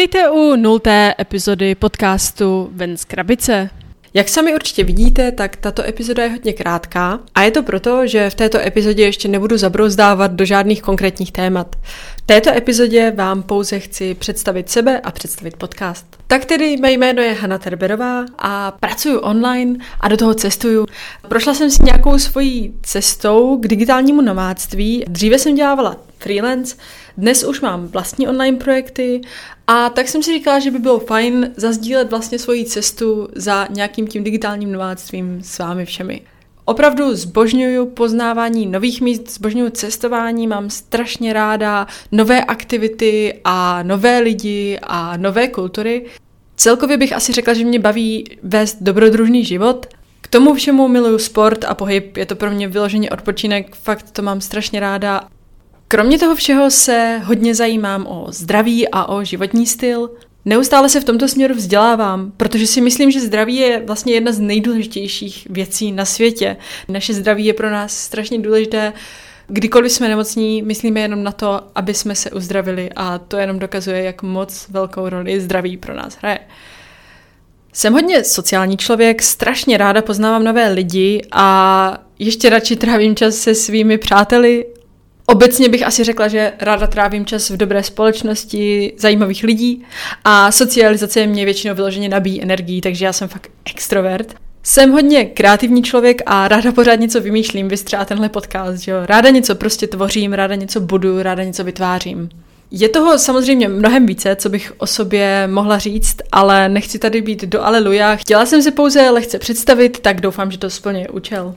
Vítejte u nulté epizody podcastu Ven z krabice. Jak sami určitě vidíte, tak tato epizoda je hodně krátká a je to proto, že v této epizodě ještě nebudu zabrouzdávat do žádných konkrétních témat. V této epizodě vám pouze chci představit sebe a představit podcast. Tak tedy mé jméno je Hanna Terberová a pracuji online a do toho cestuju. Prošla jsem si nějakou svojí cestou k digitálnímu nomádství. Dříve jsem dělávala freelance, dnes už mám vlastní online projekty a tak jsem si říkala, že by bylo fajn zazdílet vlastně svoji cestu za nějakým tím digitálním nováctvím s vámi všemi. Opravdu zbožňuju poznávání nových míst, zbožňuju cestování, mám strašně ráda nové aktivity a nové lidi a nové kultury. Celkově bych asi řekla, že mě baví vést dobrodružný život. K tomu všemu miluju sport a pohyb, je to pro mě vyloženě odpočinek, fakt to mám strašně ráda Kromě toho všeho se hodně zajímám o zdraví a o životní styl. Neustále se v tomto směru vzdělávám, protože si myslím, že zdraví je vlastně jedna z nejdůležitějších věcí na světě. Naše zdraví je pro nás strašně důležité. Kdykoliv jsme nemocní, myslíme jenom na to, aby jsme se uzdravili a to jenom dokazuje, jak moc velkou roli zdraví pro nás hraje. Jsem hodně sociální člověk, strašně ráda poznávám nové lidi a ještě radši trávím čas se svými přáteli Obecně bych asi řekla, že ráda trávím čas v dobré společnosti zajímavých lidí a socializace mě většinou vyloženě nabíjí energií, takže já jsem fakt extrovert. Jsem hodně kreativní člověk a ráda pořád něco vymýšlím, vy třeba tenhle podcast, že jo? Ráda něco prostě tvořím, ráda něco budu, ráda něco vytvářím. Je toho samozřejmě mnohem více, co bych o sobě mohla říct, ale nechci tady být do aleluja. Chtěla jsem se pouze lehce představit, tak doufám, že to splně účel.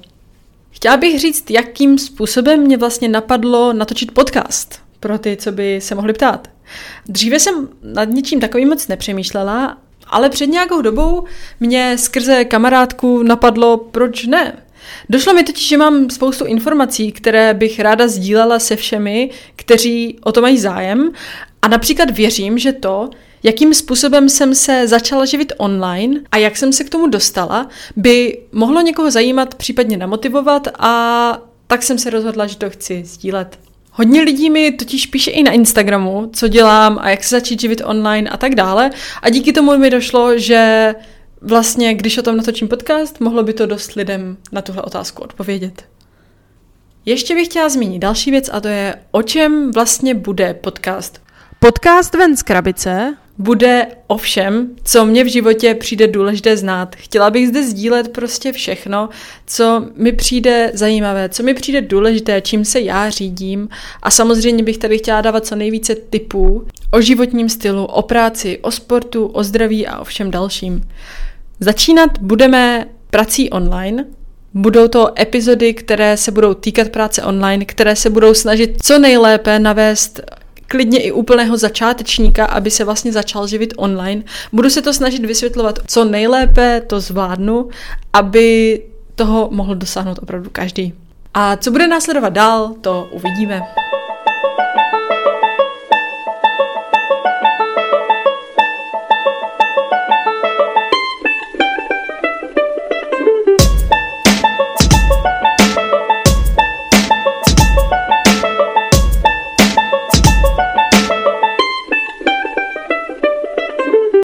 Chtěla bych říct, jakým způsobem mě vlastně napadlo natočit podcast pro ty, co by se mohli ptát. Dříve jsem nad něčím takovým moc nepřemýšlela, ale před nějakou dobou mě skrze kamarádku napadlo, proč ne. Došlo mi totiž, že mám spoustu informací, které bych ráda sdílela se všemi, kteří o to mají zájem a například věřím, že to, jakým způsobem jsem se začala živit online a jak jsem se k tomu dostala, by mohlo někoho zajímat, případně namotivovat a tak jsem se rozhodla, že to chci sdílet. Hodně lidí mi totiž píše i na Instagramu, co dělám a jak se začít živit online a tak dále. A díky tomu mi došlo, že vlastně, když o tom natočím podcast, mohlo by to dost lidem na tuhle otázku odpovědět. Ještě bych chtěla zmínit další věc a to je, o čem vlastně bude podcast. Podcast Ven z krabice bude o všem, co mě v životě přijde důležité znát. Chtěla bych zde sdílet prostě všechno, co mi přijde zajímavé, co mi přijde důležité, čím se já řídím a samozřejmě bych tady chtěla dávat co nejvíce tipů o životním stylu, o práci, o sportu, o zdraví a o všem dalším. Začínat budeme prací online, Budou to epizody, které se budou týkat práce online, které se budou snažit co nejlépe navést klidně i úplného začátečníka, aby se vlastně začal živit online. Budu se to snažit vysvětlovat, co nejlépe to zvládnu, aby toho mohl dosáhnout opravdu každý. A co bude následovat dál, to uvidíme.